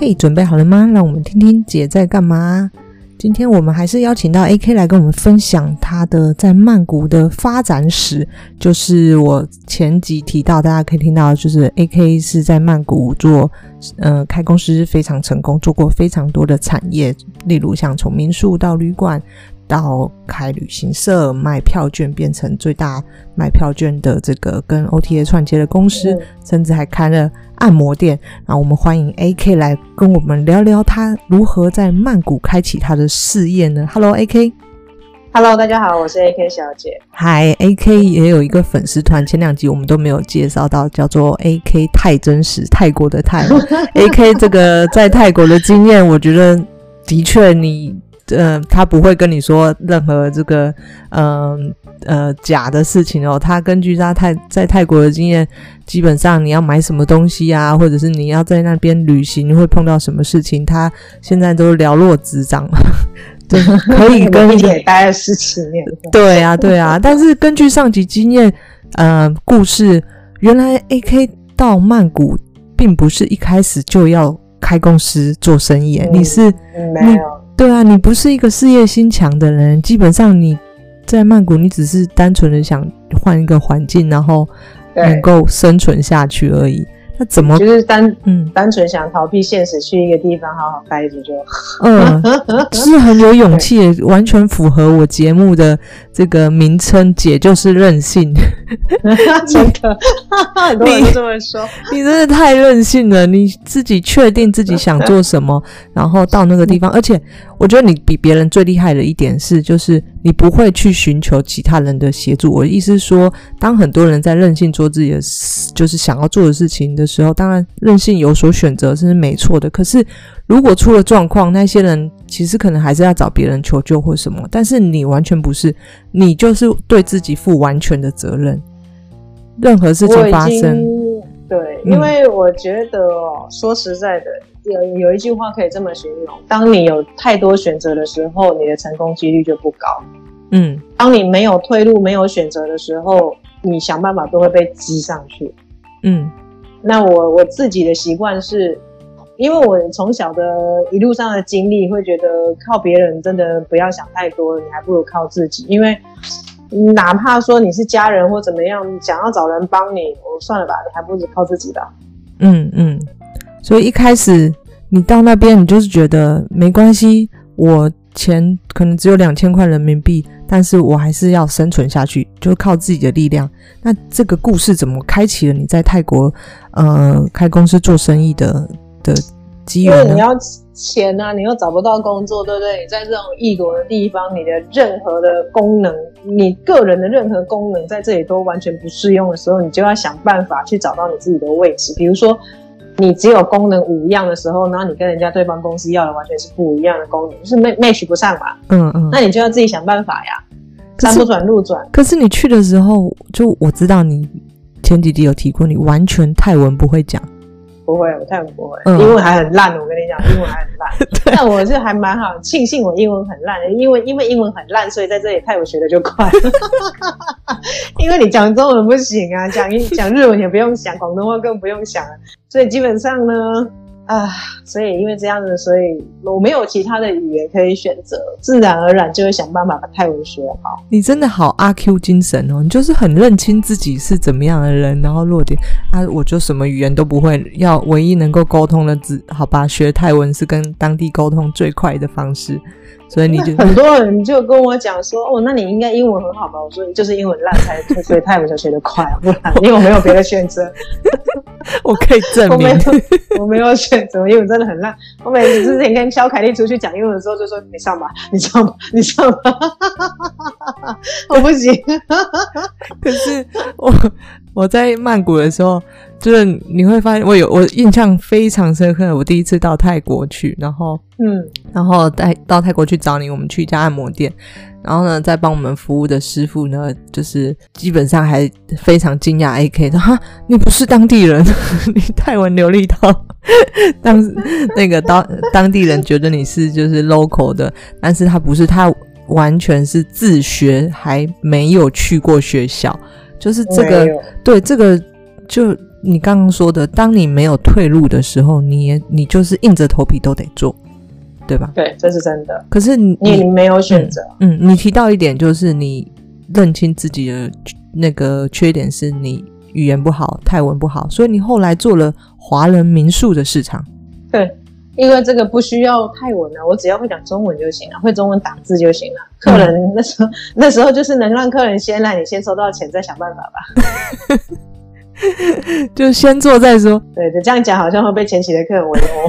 嘿，准备好了吗？让我们听听姐在干嘛。今天我们还是邀请到 AK 来跟我们分享他的在曼谷的发展史。就是我前集提到，大家可以听到，就是 AK 是在曼谷做，呃，开公司非常成功，做过非常多的产业，例如像从民宿到旅馆。到开旅行社卖票券，变成最大卖票券的这个跟 OTA 串接的公司，嗯、甚至还开了按摩店。然后我们欢迎 AK 来跟我们聊聊他如何在曼谷开启他的事业呢？Hello，AK。Hello，大家好，我是 AK 小姐。Hi，AK 也有一个粉丝团，前两集我们都没有介绍到，叫做 AK 太真实泰国的泰。AK 这个在泰国的经验，我觉得的确你。呃，他不会跟你说任何这个，嗯呃，呃假的事情哦。他根据他泰在泰国的经验，基本上你要买什么东西啊，或者是你要在那边旅行会碰到什么事情，他现在都了若指掌，对，可以跟你待了十七年。对啊，对啊。但是根据上级经验，呃，故事原来 AK 到曼谷并不是一开始就要开公司做生意，嗯、你是没有。对啊，你不是一个事业心强的人，基本上你在曼谷，你只是单纯的想换一个环境，然后能够生存下去而已。那怎么就是单嗯单纯想逃避现实，去一个地方好好待着就嗯，是很有勇气，完全符合我节目的这个名称，姐就是任性。真的，很多人都这么说，你真的太任性了。你自己确定自己想做什么，然后到那个地方，而且我觉得你比别人最厉害的一点是，就是你不会去寻求其他人的协助。我的意思是说，当很多人在任性做自己的，就是想要做的事情的时候，当然任性有所选择是没错的。可是如果出了状况，那些人其实可能还是要找别人求救或什么。但是你完全不是，你就是对自己负完全的责任。任何事情发生，对，因为我觉得哦，嗯、说实在的，有有一句话可以这么形容：当你有太多选择的时候，你的成功几率就不高。嗯，当你没有退路、没有选择的时候，你想办法都会被挤上去。嗯。那我我自己的习惯是，因为我从小的一路上的经历，会觉得靠别人真的不要想太多，你还不如靠自己。因为哪怕说你是家人或怎么样，想要找人帮你，我算了吧，你还不如靠自己吧。嗯嗯，所以一开始你到那边，你就是觉得没关系，我钱可能只有两千块人民币。但是我还是要生存下去，就靠自己的力量。那这个故事怎么开启了你在泰国呃开公司做生意的的机缘呢？你要钱啊，你又找不到工作，对不对？你在这种异国的地方，你的任何的功能，你个人的任何功能在这里都完全不适用的时候，你就要想办法去找到你自己的位置。比如说，你只有功能五样的时候，然后你跟人家对方公司要的完全是不一样的功能，就是 match 不上嘛。嗯嗯，那你就要自己想办法呀。山不转路转。可是你去的时候，就我知道你前几集有提过，你完全泰文不会讲。不会，我泰文不会，嗯、英文还很烂。我跟你讲，英文还很烂。但我是还蛮好，庆幸我英文很烂的，因为因为英文很烂，所以在这里泰文学的就快。因为你讲中文不行啊，讲讲日文也不用想，广东话更不用想了，所以基本上呢。啊，所以因为这样子，所以我没有其他的语言可以选择，自然而然就会想办法把泰文学好。你真的好阿 Q 精神哦，你就是很认清自己是怎么样的人，然后弱点啊，我就什么语言都不会，要唯一能够沟通的字，好吧，学泰文是跟当地沟通最快的方式。所以你就 很多人就跟我讲说，哦，那你应该英文很好吧？我说你就是英文烂才，所以泰文才学得快啊，不然因为我没有别的选择。我可以证明，我没有，我没有选择，因为我真的很烂。我每次之前跟肖凯丽出去讲英文的时候，就说你上吧，你上吧，你上吧。我不行。可是我我在曼谷的时候。就是你会发现，我有我印象非常深刻。我第一次到泰国去，然后嗯，然后带到泰国去找你，我们去一家按摩店，然后呢，在帮我们服务的师傅呢，就是基本上还非常惊讶。AK 说：“哈，你不是当地人，你泰文流利到当那个当当地人觉得你是就是 local 的，但是他不是，他完全是自学，还没有去过学校，就是这个对这个就。”你刚刚说的，当你没有退路的时候，你也你就是硬着头皮都得做，对吧？对，这是真的。可是你你没有选择。嗯，嗯，你提到一点，就是你认清自己的那个缺点是你语言不好，泰文不好，所以你后来做了华人民宿的市场。对。因为这个不需要泰文啊，我只要会讲中文就行了，会中文打字就行了。客人那时候 那时候就是能让客人先来，你先收到钱，再想办法吧。就先做再说。对，就这样讲好像会被前期的客人围殴。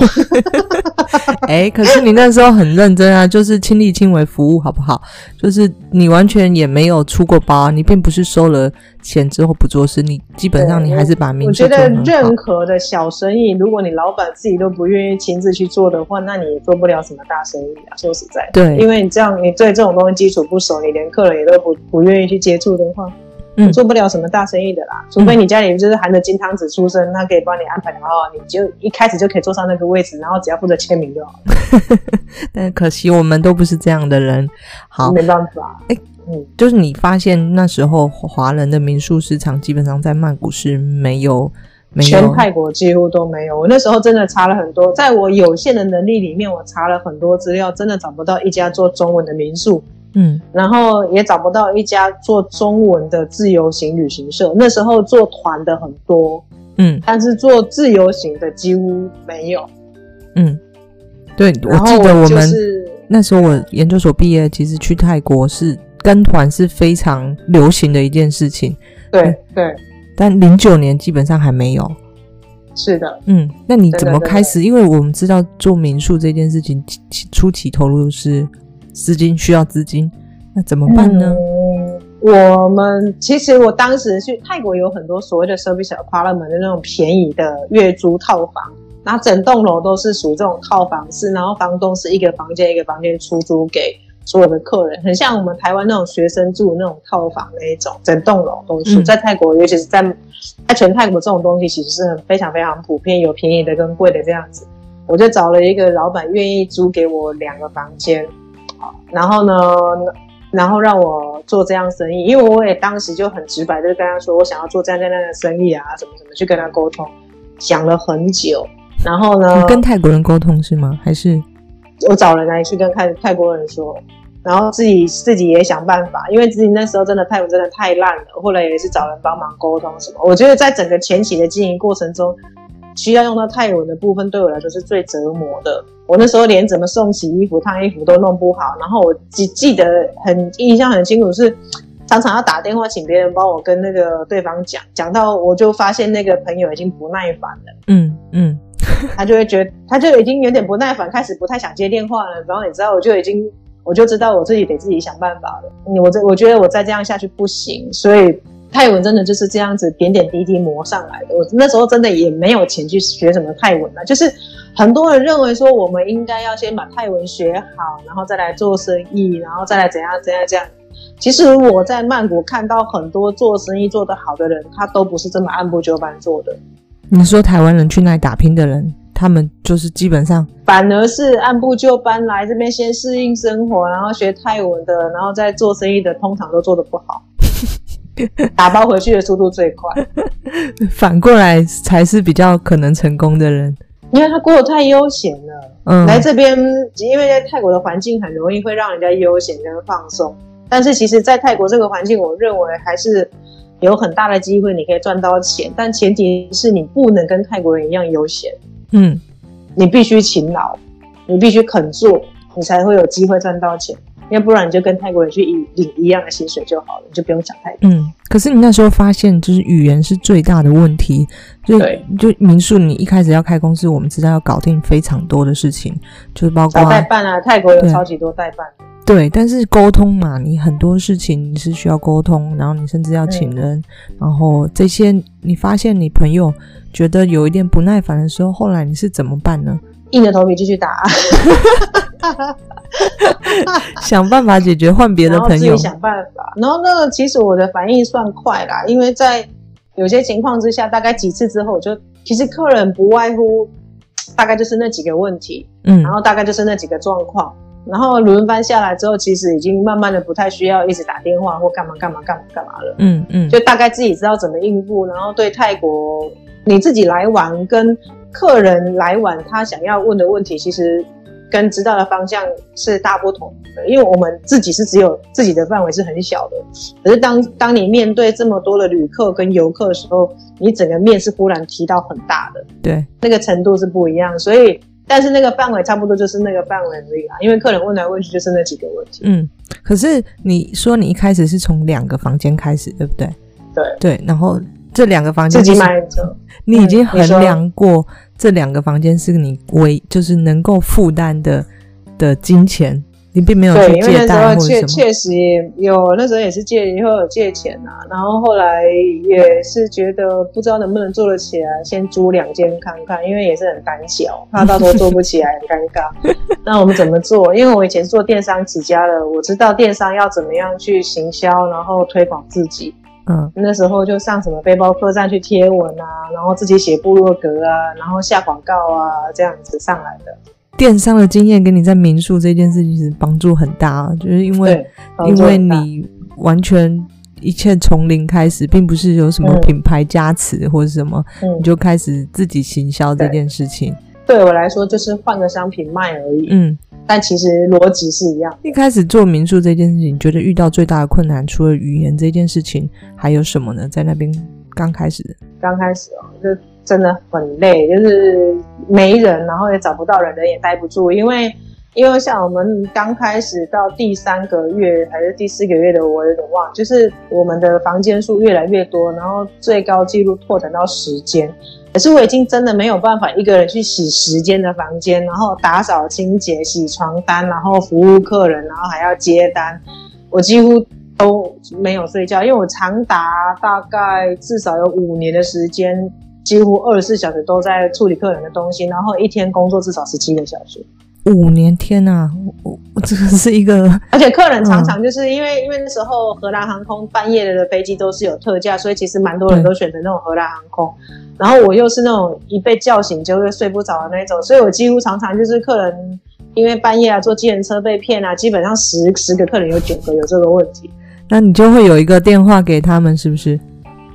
哎、欸，可是你那时候很认真啊，就是亲力亲为服务，好不好？就是你完全也没有出过包，你并不是收了钱之后不做事，你基本上你还是把名。我觉得任何的小生意，如果你老板自己都不愿意亲自去做的话，那你也做不了什么大生意啊。说实在的，对，因为你这样，你对这种东西基础不熟，你连客人也都不不愿意去接触的话。嗯，做不了什么大生意的啦，除非你家里就是含着金汤匙出生，他可以帮你安排好，你就一开始就可以坐上那个位置，然后只要负责签名就好了。但可惜我们都不是这样的人，好，没办法。哎、欸，嗯，就是你发现那时候华人的民宿市场基本上在曼谷是没有，没有，全泰国几乎都没有。我那时候真的查了很多，在我有限的能力里面，我查了很多资料，真的找不到一家做中文的民宿。嗯，然后也找不到一家做中文的自由行旅行社。那时候做团的很多，嗯，但是做自由行的几乎没有。嗯，对，我记得我们那时候我研究所毕业，其实去泰国是跟团是非常流行的一件事情。对对，对，但零九年基本上还没有。是的，嗯，那你怎么开始？因为我们知道做民宿这件事情，初期投入是。资金需要资金，那怎么办呢？嗯，我们其实我当时去泰国有很多所谓的 service apartment 的那种便宜的月租套房，然后整栋楼都是属于这种套房式，然后房东是一个房间一个房间出租给所有的客人，很像我们台湾那种学生住那种套房那一种，整栋楼都是。在泰国，尤其是在在全泰国这种东西其实是很非常非常普遍，有便宜的跟贵的这样子。我就找了一个老板愿意租给我两个房间。然后呢，然后让我做这样生意，因为我也当时就很直白，就是跟他说我想要做这样这样的生意啊，什么什么去跟他沟通，想了很久。然后呢，你跟泰国人沟通是吗？还是我找人来去跟泰泰国人说，然后自己自己也想办法，因为自己那时候真的泰文真的太烂了，后来也是找人帮忙沟通什么。我觉得在整个前期的经营过程中。需要用到泰文的部分，对我来说是最折磨的。我那时候连怎么送洗衣服、烫衣服都弄不好，然后我记记得很印象很清楚，是常常要打电话请别人帮我跟那个对方讲，讲到我就发现那个朋友已经不耐烦了。嗯嗯，他就会觉得他就已经有点不耐烦，开始不太想接电话了。然后你知道，我就已经我就知道我自己得自己想办法了。我这我觉得我再这样下去不行，所以。泰文真的就是这样子点点滴滴磨上来的。我那时候真的也没有钱去学什么泰文啊，就是很多人认为说我们应该要先把泰文学好，然后再来做生意，然后再来怎样怎样这样。其实我在曼谷看到很多做生意做得好的人，他都不是这么按部就班做的。你说台湾人去那里打拼的人，他们就是基本上反而是按部就班来这边先适应生活，然后学泰文的，然后再做生意的，通常都做得不好。打包回去的速度最快，反过来才是比较可能成功的人，因为他过得太悠闲了。嗯，来这边，因为在泰国的环境很容易会让人家悠闲跟放松，但是其实，在泰国这个环境，我认为还是有很大的机会你可以赚到钱，但前提是你不能跟泰国人一样悠闲。嗯，你必须勤劳，你必须肯做，你才会有机会赚到钱。要不然你就跟泰国人去领领一样的薪水就好了，你就不用讲太多。嗯，可是你那时候发现，就是语言是最大的问题。就，就民宿，你一开始要开公司，我们知道要搞定非常多的事情，就是包括代办啊，泰国有超级多代办。对，但是沟通嘛，你很多事情你是需要沟通，然后你甚至要请人，嗯、然后这些你发现你朋友觉得有一点不耐烦的时候，后来你是怎么办呢？硬着头皮继续打。想办法解决，换别的朋友。想办法。然后那个其实我的反应算快啦，因为在有些情况之下，大概几次之后，我就其实客人不外乎 大概就是那几个问题，嗯，然后大概就是那几个状况。然后轮番下来之后，其实已经慢慢的不太需要一直打电话或干嘛干嘛干嘛干嘛了。嗯嗯，就大概自己知道怎么应付，然后对泰国你自己来玩跟客人来玩，他想要问的问题，其实。跟知道的方向是大不同的，因为我们自己是只有自己的范围是很小的，可是当当你面对这么多的旅客跟游客的时候，你整个面是忽然提到很大的，对，那个程度是不一样，所以但是那个范围差不多就是那个范围而已啦，因为客人问来问去就是那几个问题。嗯，可是你说你一开始是从两个房间开始，对不对？对对，然后这两个房间自己买的，你已经衡量过。这两个房间是你唯就是能够负担的的金钱，你并没有去借贷或者什么。确确实有，那时候也是借，以后有借钱啊，然后后来也是觉得不知道能不能做得起来，先租两间看看，因为也是很胆小，怕到时候做不起来很尴尬。那我们怎么做？因为我以前做电商起家的，我知道电商要怎么样去行销，然后推广自己。嗯，那时候就上什么背包客栈去贴文啊，然后自己写部落格啊，然后下广告啊，这样子上来的。电商的经验跟你在民宿这件事情是帮助很大，就是因为因为你完全一切从零开始，并不是有什么品牌加持或者什么，嗯，你就开始自己行销这件事情。对，对我来说，就是换个商品卖而已。嗯。但其实逻辑是一样。一开始做民宿这件事情，你觉得遇到最大的困难，除了语言这件事情，还有什么呢？在那边刚开始，刚开始哦，就真的很累，就是没人，然后也找不到人，人也待不住。因为，因为像我们刚开始到第三个月还是第四个月的，我有点忘，就是我们的房间数越来越多，然后最高纪录拓展到十间。可是我已经真的没有办法一个人去洗十间的房间，然后打扫清洁、洗床单，然后服务客人，然后还要接单，我几乎都没有睡觉，因为我长达大概至少有五年的时间，几乎二十四小时都在处理客人的东西，然后一天工作至少十七个小时。五年天呐、啊，我我这个是一个，而且客人常常就是因为、嗯、因为那时候荷兰航空半夜的飞机都是有特价，所以其实蛮多人都选择那种荷兰航空。然后我又是那种一被叫醒就会睡不着的那种，所以我几乎常常就是客人因为半夜啊坐计程车被骗啊，基本上十十个客人有九个有这个问题。那你就会有一个电话给他们，是不是？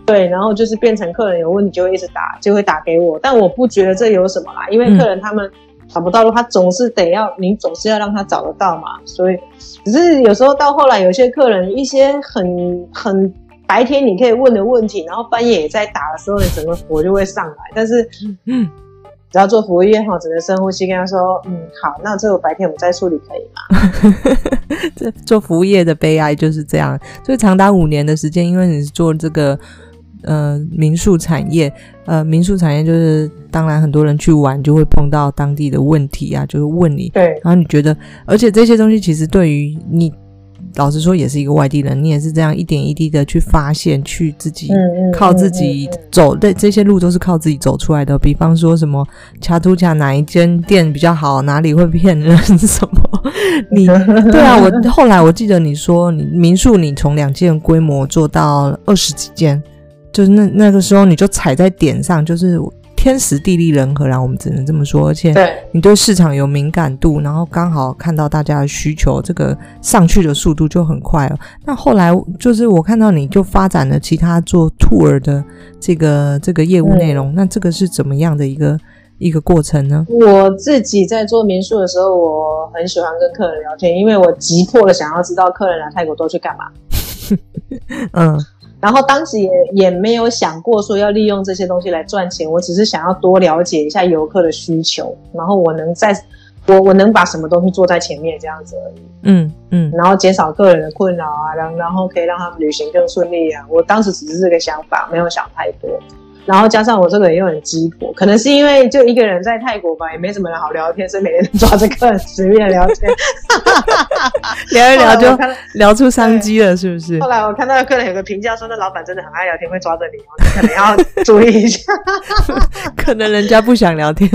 对，然后就是变成客人有问题就会一直打，就会打给我，但我不觉得这有什么啦，因为客人他们。嗯找不到路，他总是得要，你总是要让他找得到嘛。所以，只是有时候到后来，有些客人一些很很白天你可以问的问题，然后半夜也在打的时候，你整个火就会上来。但是，嗯，只要做服务业哈，只能深呼吸，跟他说，嗯，好，那这个白天我们再处理可以吗？这做服务业的悲哀就是这样，所以长达五年的时间，因为你是做这个。呃，民宿产业，呃，民宿产业就是，当然很多人去玩就会碰到当地的问题啊，就是问你，对，然后你觉得，而且这些东西其实对于你，老实说也是一个外地人，你也是这样一点一滴的去发现，去自己靠自己走，对，这些路都是靠自己走出来的。比方说什么恰图恰哪一间店比较好，哪里会骗人什么，你对啊，我后来我记得你说你民宿你从两间规模做到二十几间。就是那那个时候，你就踩在点上，就是天时地利人和，然后我们只能这么说。而且，你对市场有敏感度，然后刚好看到大家的需求，这个上去的速度就很快了。那后来就是我看到你就发展了其他做 tour 的这个这个业务内容，嗯，那这个是怎么样的一个一个过程呢？我自己在做民宿的时候，我很喜欢跟客人聊天，因为我急迫的想要知道客人来泰国都去干嘛。嗯。然后当时也也没有想过说要利用这些东西来赚钱，我只是想要多了解一下游客的需求，然后我能在，我我能把什么东西做在前面这样子而已。嗯嗯，然后减少个人的困扰啊，然然后可以让他们旅行更顺利啊。我当时只是这个想法，没有想太多。然后加上我这个人又很鸡婆，可能是因为就一个人在泰国吧，也没什么人好聊天，所以每天都抓着客人随便聊天，聊一聊就聊出商机了，是不是？后来我看到客人有个评价说，那老板真的很爱聊天，会抓着你，可能要注意一下。可能人家不想聊天，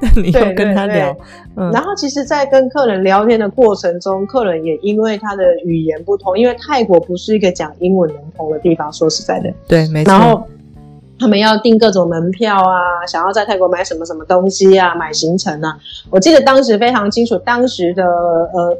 但你又跟他聊。嗯。然后其实，在跟客人聊天的过程中，客人也因为他的语言不通，因为泰国不是一个讲英文能通的地方，说实在的，对，没错。然后。他们要订各种门票啊，想要在泰国买什么什么东西啊，买行程啊。我记得当时非常清楚，当时的呃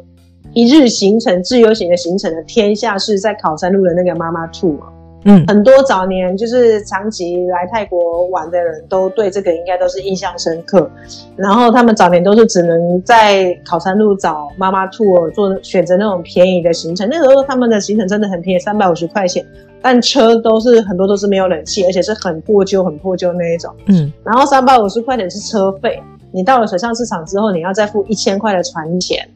一日行程自由行的行程的天下是在考山路的那个妈妈兔。嗯，很多早年就是长期来泰国玩的人都对这个应该都是印象深刻。然后他们早年都是只能在考山路找妈妈兔做选择那种便宜的行程。那时候他们的行程真的很便宜，三百五十块钱。但车都是很多都是没有冷气，而且是很破旧、很破旧那一种。嗯，然后三百五十块钱是车费，你到了水上市场之后，你要再付一千块的船钱，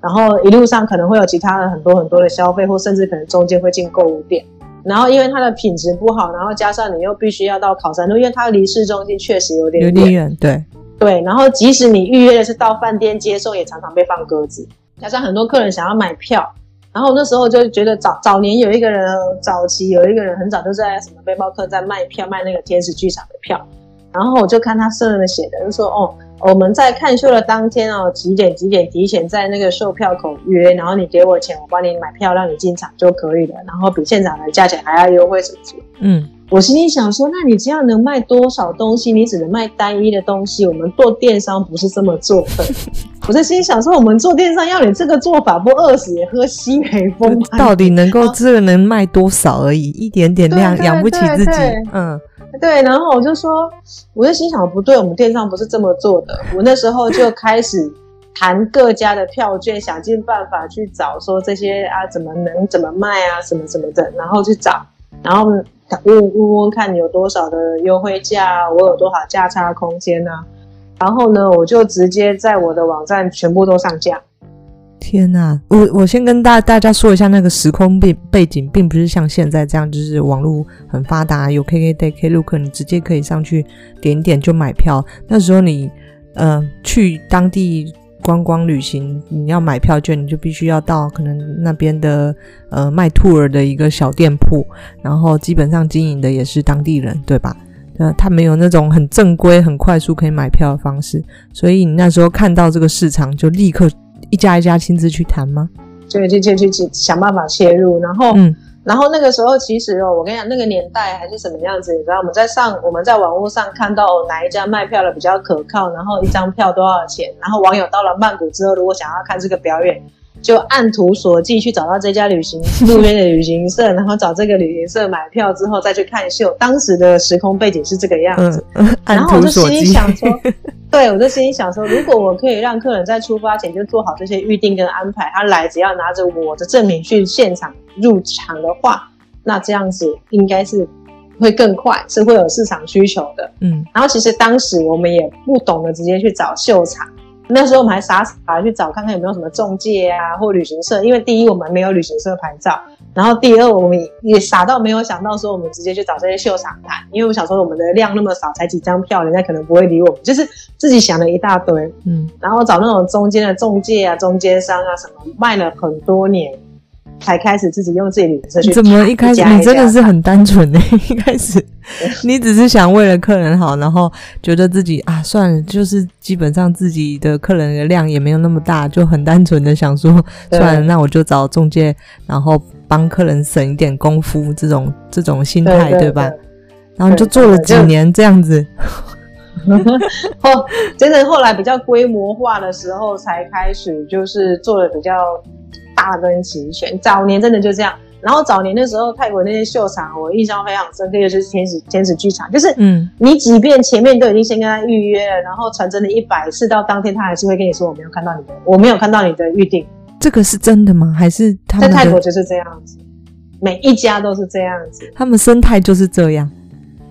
然后一路上可能会有其他的很多很多的消费，或甚至可能中间会进购物店。然后因为它的品质不好，然后加上你又必须要到考山路，因为它离市中心确实有点远，有点远，对对。然后即使你预约的是到饭店接送，也常常被放鸽子。加上很多客人想要买票。然后那时候就觉得早早年有一个人，早期有一个人很早就在什么背包客在卖票，卖那个天使剧场的票。然后我就看他上面写的，就说哦，我们在看秀的当天哦，几点几点提前在那个售票口约，然后你给我钱，我帮你买票，让你进场就可以了。然后比现场的价钱还要优惠什么什么。嗯。我心里想说，那你这样能卖多少东西？你只能卖单一的东西。我们做电商不是这么做的。我在心里想说，我们做电商要你这个做法，不饿死也喝西北风。到底能够这个能卖多少而已，一点点量养不起自己。嗯，对。然后我就说，我就心想不对，我们电商不是这么做的。我那时候就开始谈各家的票券，想尽办法去找说这些啊，怎么能怎么卖啊，什么什么的，然后去找，然后。问问问看你有多少的优惠价，我有多少价差空间呢？然后呢，我就直接在我的网站全部都上架。天哪！我我先跟大大家说一下那个时空背背景，并不是像现在这样，就是网络很发达，有 KKday、Klook，你直接可以上去点点就买票。那时候你呃去当地。观光旅行，你要买票券，你就必须要到可能那边的呃卖 tour 的一个小店铺，然后基本上经营的也是当地人，对吧？呃，他没有那种很正规、很快速可以买票的方式，所以你那时候看到这个市场，就立刻一家一家亲自去谈吗？就就就去想办法切入，然后嗯。然后那个时候，其实哦，我跟你讲，那个年代还是什么样子？你知道，我们在上，我们在网络上看到哪一家卖票的比较可靠，然后一张票多少钱？然后网友到了曼谷之后，如果想要看这个表演，就按图索骥去找到这家旅行 路边的旅行社，然后找这个旅行社买票之后再去看秀。当时的时空背景是这个样子，嗯、然后我就心里想说。对，我就心里想说，如果我可以让客人在出发前就做好这些预定跟安排，他来只要拿着我的证明去现场入场的话，那这样子应该是会更快，是会有市场需求的。嗯，然后其实当时我们也不懂得直接去找秀场。那时候我们还傻傻去找看看有没有什么中介啊或旅行社，因为第一我们没有旅行社牌照，然后第二我们也傻到没有想到说我们直接去找这些秀场谈，因为我想说我们的量那么少，才几张票，人家可能不会理我们，就是自己想了一大堆，嗯，然后找那种中间的中介啊、中间商啊什么，卖了很多年。才开始自己用自己的脸色去。怎么一开始你真的是很单纯呢？一开始你只是想为了客人好，然后觉得自己啊，算了，就是基本上自己的客人的量也没有那么大，就很单纯的想说，算了，那我就找中介，然后帮客人省一点功夫，这种这种心态，对，吧？然后就做了几年这样子。后真的后来比较规模化的时候，才开始就是做的比较。大跟齐全，早年真的就这样。然后早年的时候，泰国那些秀场，我印象非常深刻，就是天使天使剧场，就是嗯，你即便前面都已经先跟他预约了，然后传真的一百次，到当天他还是会跟你说我没有看到你的，我没有看到你的预定。这个是真的吗？还是他们在泰国就是这样子？每一家都是这样子，他们生态就是这样，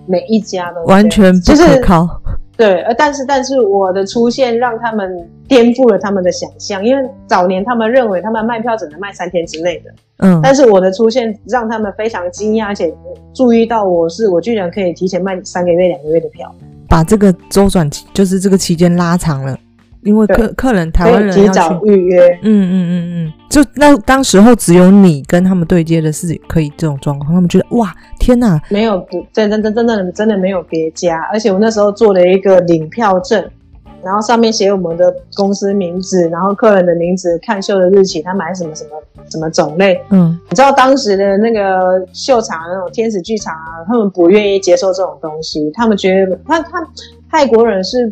每一家都完全不可靠。就是对，呃，但是但是我的出现让他们颠覆了他们的想象，因为早年他们认为他们卖票只能卖三天之内的，嗯，但是我的出现让他们非常惊讶，而且注意到我是我居然可以提前卖三个月、两个月的票，把这个周转期就是这个期间拉长了。因为客客人台湾人要提早预约，嗯嗯嗯嗯，就那当时候只有你跟他们对接的是可以这种状况，他们觉得哇天哪，没有不真真真真的真的没有别家，而且我那时候做了一个领票证，然后上面写我们的公司名字，然后客人的名字、看秀的日期、他买什么什么什么种类。嗯，你知道当时的那个秀场那种天使剧场啊，他们不愿意接受这种东西，他们觉得他他泰国人是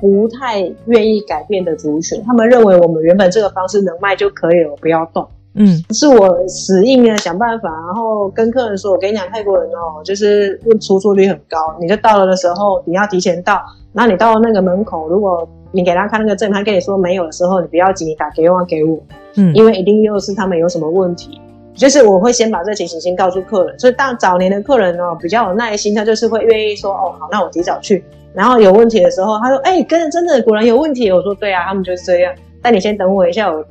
不太愿意改变的族群，他们认为我们原本这个方式能卖就可以了，不要动。嗯，是我死硬的想办法，然后跟客人说：“我跟你讲，泰国人哦，就是问出错率很高。你就到了的时候，你要提前到。然后你到了那个门口，如果你给他看那个证，他跟你说没有的时候，你不要急，你打电话给我。嗯，因为一定又是他们有什么问题。就是我会先把这情形先告诉客人。所以当早年的客人哦，比较有耐心，他就是会愿意说：哦，好，那我提早去。然后有问题的时候，他说：哎，跟真的果然有问题。我说：对啊，他们就是这样。但你先等我一下，我。”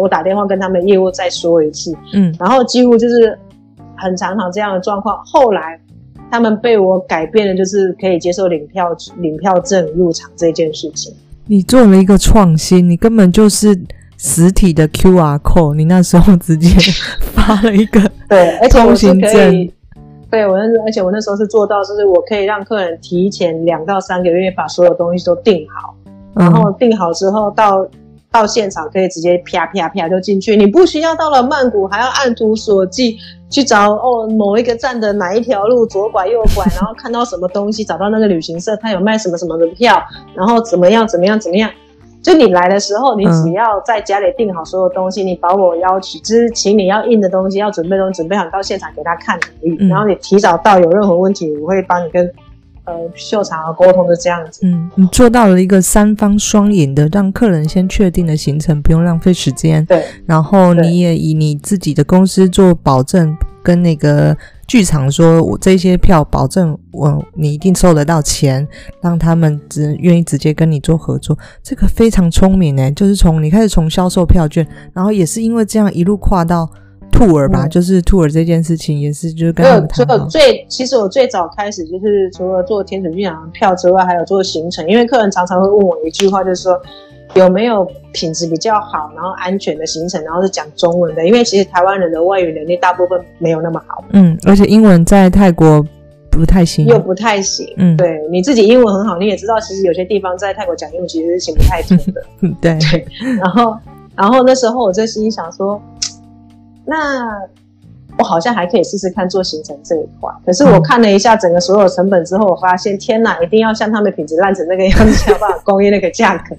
我打电话跟他们业务再说一次，嗯，然后几乎就是很常常这样的状况。后来他们被我改变了，就是可以接受领票领票证入场这件事情。你做了一个创新，你根本就是实体的 QR code，你那时候直接发了一个 对，而且我是可以，对我那而且我那时候是做到，就是我可以让客人提前两到三个月把所有东西都订好，然后订好之后到。到现场可以直接啪啪啪就进去，你不需要到了曼谷还要按图索骥去找哦某一个站的哪一条路左拐右拐，然后看到什么东西找到那个旅行社，他有卖什么什么的票，然后怎么样怎么样怎么样。就你来的时候，你只要在家里订好所有东西，嗯、你把我邀请，就是请你要印的东西要准备东西准备好，到现场给他看而已。嗯、然后你提早到，有任何问题我会帮你跟。呃，秀场和沟通的这样子。嗯，你做到了一个三方双赢的，让客人先确定的行程，不用浪费时间。对。然后你也以你自己的公司做保证，跟那个剧场说，我这些票保证我你一定收得到钱，让他们只愿意直接跟你做合作。这个非常聪明诶，就是从你开始从销售票券，然后也是因为这样一路跨到。tour 吧，嗯、就是 tour 这件事情也是，就是跟他们最，其实我最早开始就是除了做天使剧场票之外，还有做行程。因为客人常常会问我一句话，就是说有没有品质比较好，然后安全的行程，然后是讲中文的。因为其实台湾人的外语能力大部分没有那么好。嗯，而且英文在泰国不太行，又不太行。嗯，对，你自己英文很好，你也知道，其实有些地方在泰国讲英文其实是行不太通的。嗯，对对。然后，然后那时候我就心想说。那我好像还可以试试看做行程这一块，可是我看了一下整个所有成本之后，我发现天哪，一定要像他们品质烂成那个样子，才有办法供应那个价格。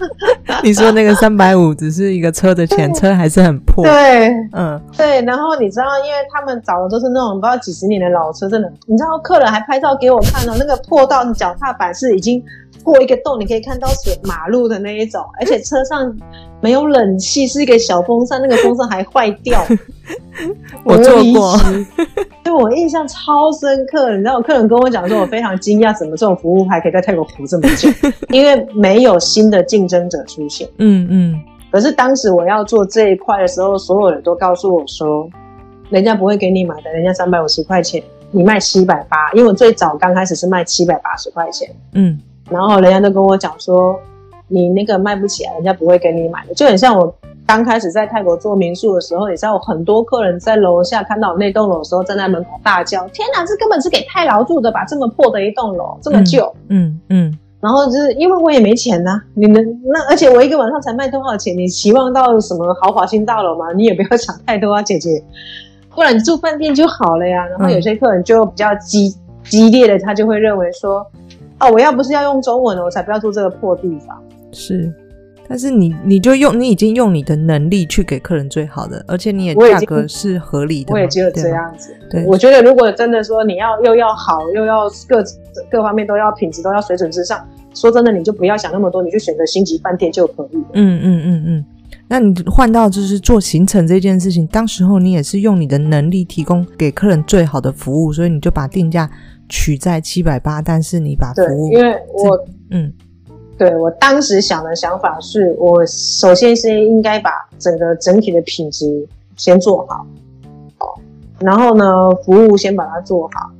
你说那个三百五只是一个车的钱，车还是很破。对，嗯，对。然后你知道，因为他们找的都是那种不知道几十年的老车，真的，你知道客人还拍照给我看了，那个破到脚踏板是已经。过一个洞，你可以看到水马路的那一种，而且车上没有冷气，是一个小风扇，那个风扇还坏掉。我做过，对我印象超深刻。你知道，我客人跟我讲说，我非常惊讶，怎么这种服务还可以在泰国服这么久？因为没有新的竞争者出现。嗯嗯。可是当时我要做这一块的时候，所有人都告诉我说，人家不会给你买的，人家三百五十块钱，你卖七百八，因为我最早刚开始是卖七百八十块钱。嗯。然后人家都跟我讲说，你那个卖不起来，人家不会给你买的。就很像我刚开始在泰国做民宿的时候，你知道，我很多客人在楼下看到我那栋楼的时候，站在门口大叫：“天哪，这根本是给泰劳住的吧？这么破的一栋楼，这么旧。”嗯嗯。嗯，然后就是因为我也没钱呐、啊，你能那而且我一个晚上才卖多少钱？你期望到什么豪华新大楼吗？你也不要想太多啊，姐姐，不然你住饭店就好了呀。然后有些客人就比较激激烈的，他就会认为说。哦，我要不是要用中文的，我才不要住这个破地方。是，但是你你就用你已经用你的能力去给客人最好的，而且你也价格是合理的。我也觉得这样子。对，我觉得如果真的说你要又要好，又要各各方面都要品质都要水准之上，说真的，你就不要想那么多，你就选择星级饭店就可以了。嗯嗯嗯嗯。那你换到就是做行程这件事情，当时候你也是用你的能力提供给客人最好的服务，所以你就把定价。取在七百八，但是你把服务，因为我，嗯，对我当时想的想法是，我首先是应该把整个整体的品质先做好，然后呢，服务先把它做好，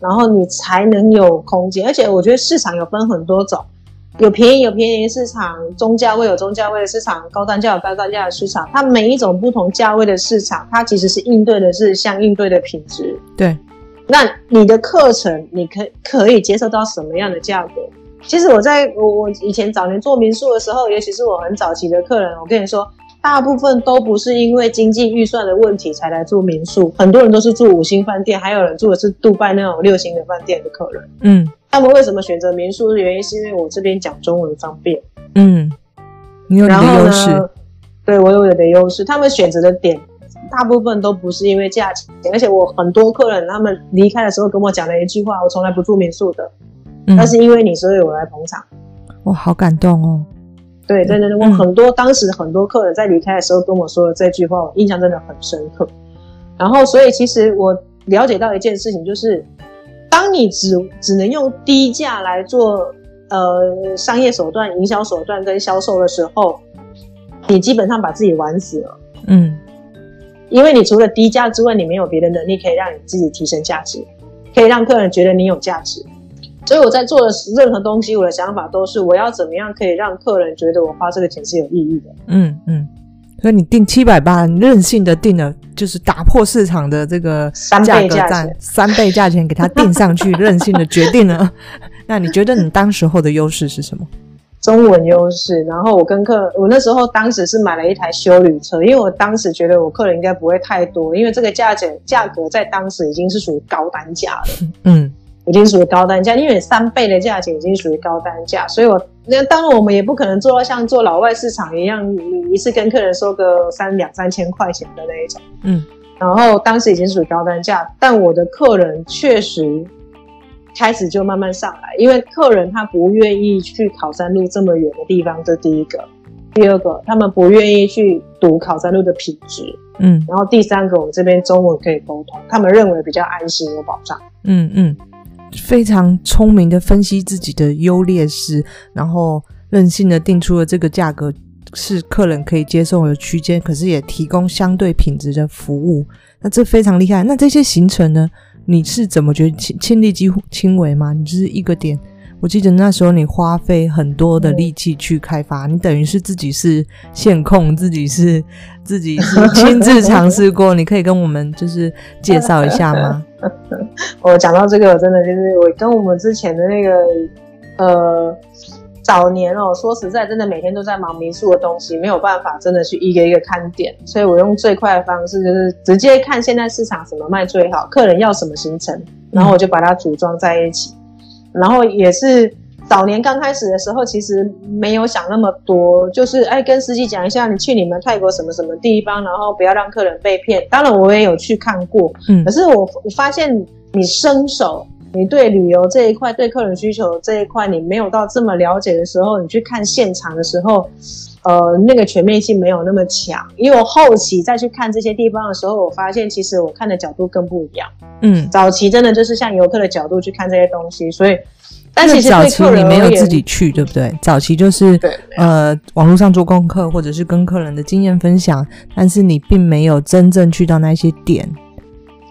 然后你才能有空间。而且我觉得市场有分很多种，有便宜有便宜的市场，中价位有中价位的市场，高单价有高单价的市场。它每一种不同价位的市场，它其实是应对的是相应对的品质。对。那你的课程，你可可以接受到什么样的价格？其实我在我我以前早年做民宿的时候，尤其是我很早期的客人，我跟你说，大部分都不是因为经济预算的问题才来住民宿，很多人都是住五星饭店，还有人住的是杜拜那种六星的饭店的客人。嗯，他们为什么选择民宿的原因是因为我这边讲中文方便。嗯，你有你的优势。对，我有我的优势，他们选择的点大部分都不是因为价钱，而且我很多客人他们离开的时候跟我讲了一句话：我从来不住民宿的。但、嗯、是因为你，所以我来捧场。我，好感动哦！对对对，我很多、嗯、当时很多客人在离开的时候跟我说的这句话，我印象真的很深刻。然后，所以其实我了解到一件事情，就是当你只只能用低价来做呃商业手段、营销手段跟销售的时候，你基本上把自己玩死了。嗯，因为你除了低价之外，你没有别的能力可以让你自己提升价值，可以让客人觉得你有价值。所以我在做的任何东西，我的想法都是我要怎么样可以让客人觉得我花这个钱是有意义的。嗯嗯，所以你定七百八，任性的定了，就是打破市场的这个价格战，三倍价钱给他定上去，任性的决定了。那你觉得你当时候的优势是什么？中文优势。然后我跟客，我那时候当时是买了一台修旅车，因为我当时觉得我客人应该不会太多，因为这个价钱价格在当时已经是属于高单价了。嗯。已经属于高单价，因为三倍的价钱已经属于高单价，所以我那当然我们也不可能做到像做老外市场一样，你一次跟客人收个三两三千块钱的那一种。嗯，然后当时已经属于高单价，但我的客人确实开始就慢慢上来，因为客人他不愿意去考山路这么远的地方，这第一个；第二个，他们不愿意去赌考山路的品质。嗯，然后第三个，我这边中文可以沟通，他们认为比较安心有保障。嗯嗯。非常聪明的分析自己的优劣势，然后任性的定出了这个价格是客人可以接受的区间，可是也提供相对品质的服务。那这非常厉害。那这些行程呢？你是怎么觉得亲亲力亲亲为吗？你就是一个点。我记得那时候你花费很多的力气去开发，你等于是自己是线控，自己是自己是亲自尝试过。你可以跟我们就是介绍一下吗？我讲到这个，真的就是我跟我们之前的那个呃早年哦，说实在，真的每天都在忙民宿的东西，没有办法真的去一个一个看点，所以我用最快的方式就是直接看现在市场什么卖最好，客人要什么行程，然后我就把它组装在一起，然后也是。早年刚开始的时候，其实没有想那么多，就是哎，跟司机讲一下，你去你们泰国什么什么地方，然后不要让客人被骗。当然，我也有去看过，嗯，可是我我发现你伸手，你对旅游这一块，对客人需求这一块，你没有到这么了解的时候，你去看现场的时候，呃，那个全面性没有那么强。因为我后期再去看这些地方的时候，我发现其实我看的角度更不一样。嗯，早期真的就是像游客的角度去看这些东西，所以。但其实早期你没有自己去，对不对？早期就是呃，网络上做功课，或者是跟客人的经验分享，但是你并没有真正去到那些点。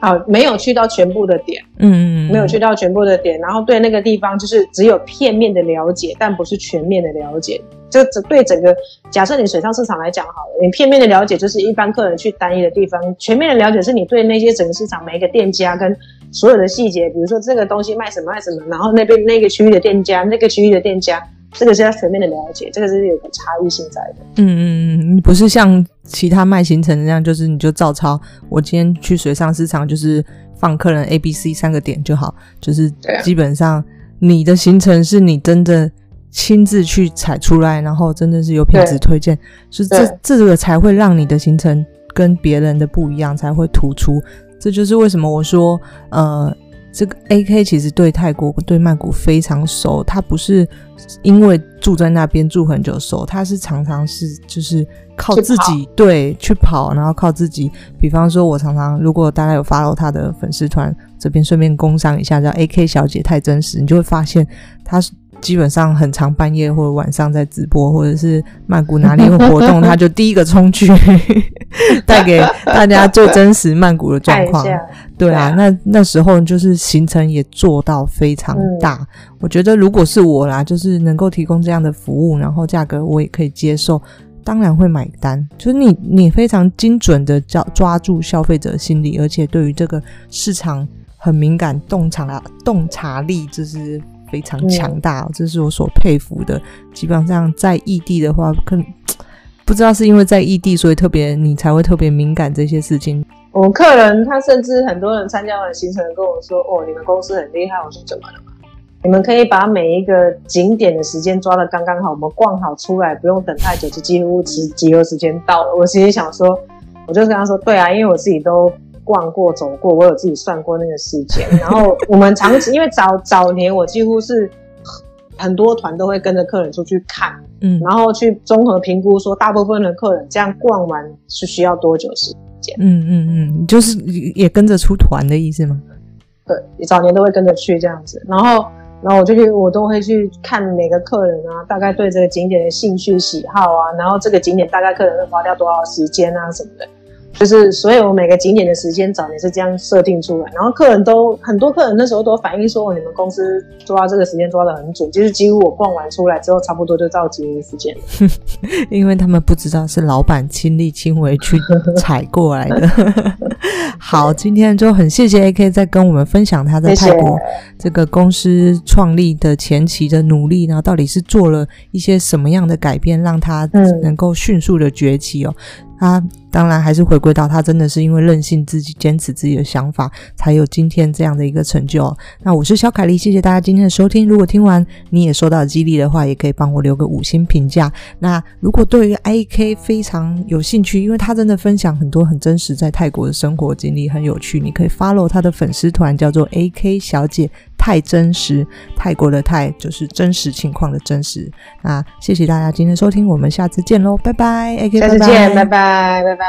好，没有去到全部的点，嗯嗯，没有去到全部的点，然后对那个地方就是只有片面的了解，但不是全面的了解。就这对整个，假设你水上市场来讲好了，你片面的了解就是一般客人去单一的地方，全面的了解是你对那些整个市场每一个店家跟。所有的细节，比如说这个东西卖什么卖什么，然后那边那个区域的店家，那个区域的店家，这个是要全面的了解，这个是有个差异性在的。嗯嗯嗯，不是像其他卖行程那样，就是你就照抄。我今天去水上市场，就是放客人 A、B、C 三个点就好，就是基本上你的行程是你真的亲自去踩出来，然后真的是有品质推荐，是这这个才会让你的行程跟别人的不一样，才会突出。这就是为什么我说，呃，这个 AK 其实对泰国、对曼谷非常熟。他不是因为住在那边住很久熟，他是常常是就是靠自己对去跑，然后靠自己。比方说，我常常如果大家有 follow 他的粉丝团，这边顺便工商一下，叫 AK 小姐太真实，你就会发现他是。基本上很常半夜或者晚上在直播，或者是曼谷哪里有活动，他就第一个冲去 带给大家最真实曼谷的状况。对啊，那那时候就是行程也做到非常大。嗯。我觉得如果是我啦，就是能够提供这样的服务，然后价格我也可以接受，当然会买单。就是你你非常精准的抓抓住消费者心理，而且对于这个市场很敏感，洞察洞察力就是。非常强大，哦，这是我所佩服的。基本上在异地的话，可能不知道是因为在异地，所以特别你才会特别敏感这些事情。我客人他甚至很多人参加完行程跟我说：“哦，你们公司很厉害。”我说：“怎么了？你们可以把每一个景点的时间抓的刚刚好，我们逛好出来，不用等太久，就几乎只集合时间到了。”我其实想说，我就跟他说：“对啊，因为我自己都。”逛过走过，我有自己算过那个时间。然后我们长期，因为早早年我几乎是很多团都会跟着客人出去看，嗯，然后去综合评估说，大部分的客人这样逛完是需要多久时间？嗯嗯嗯，就是也跟着出团的意思吗？对，早年都会跟着去这样子。然后，然后我就去，我都会去看每个客人啊，大概对这个景点的兴趣喜好啊，然后这个景点大概客人会花掉多少时间啊什么的。就是，所以我每个景点的时间早也是这样设定出来，然后客人都很多客人那时候都反映说，你们公司抓这个时间抓得很准，就是几乎我逛完出来之后，差不多就到集合时间了。因为他们不知道是老板亲力亲为去踩过来的。好，今天就很谢谢 AK 在跟我们分享他在泰国这个公司创立的前期的努力，然后到底是做了一些什么样的改变，让他能够迅速的崛起哦。他当然还是回归到他真的是因为任性自己坚持自己的想法，才有今天这样的一个成就。那我是小凯丽，谢谢大家今天的收听。如果听完你也受到激励的话，也可以帮我留个五星评价。那如果对于 AK 非常有兴趣，因为他真的分享很多很真实在泰国的生活经历，很有趣，你可以 follow 他的粉丝团，叫做 AK 小姐。太真实泰国的泰就是真实情况的真实。那谢谢大家今天收听我们下次见喽拜拜。下次见拜拜拜拜。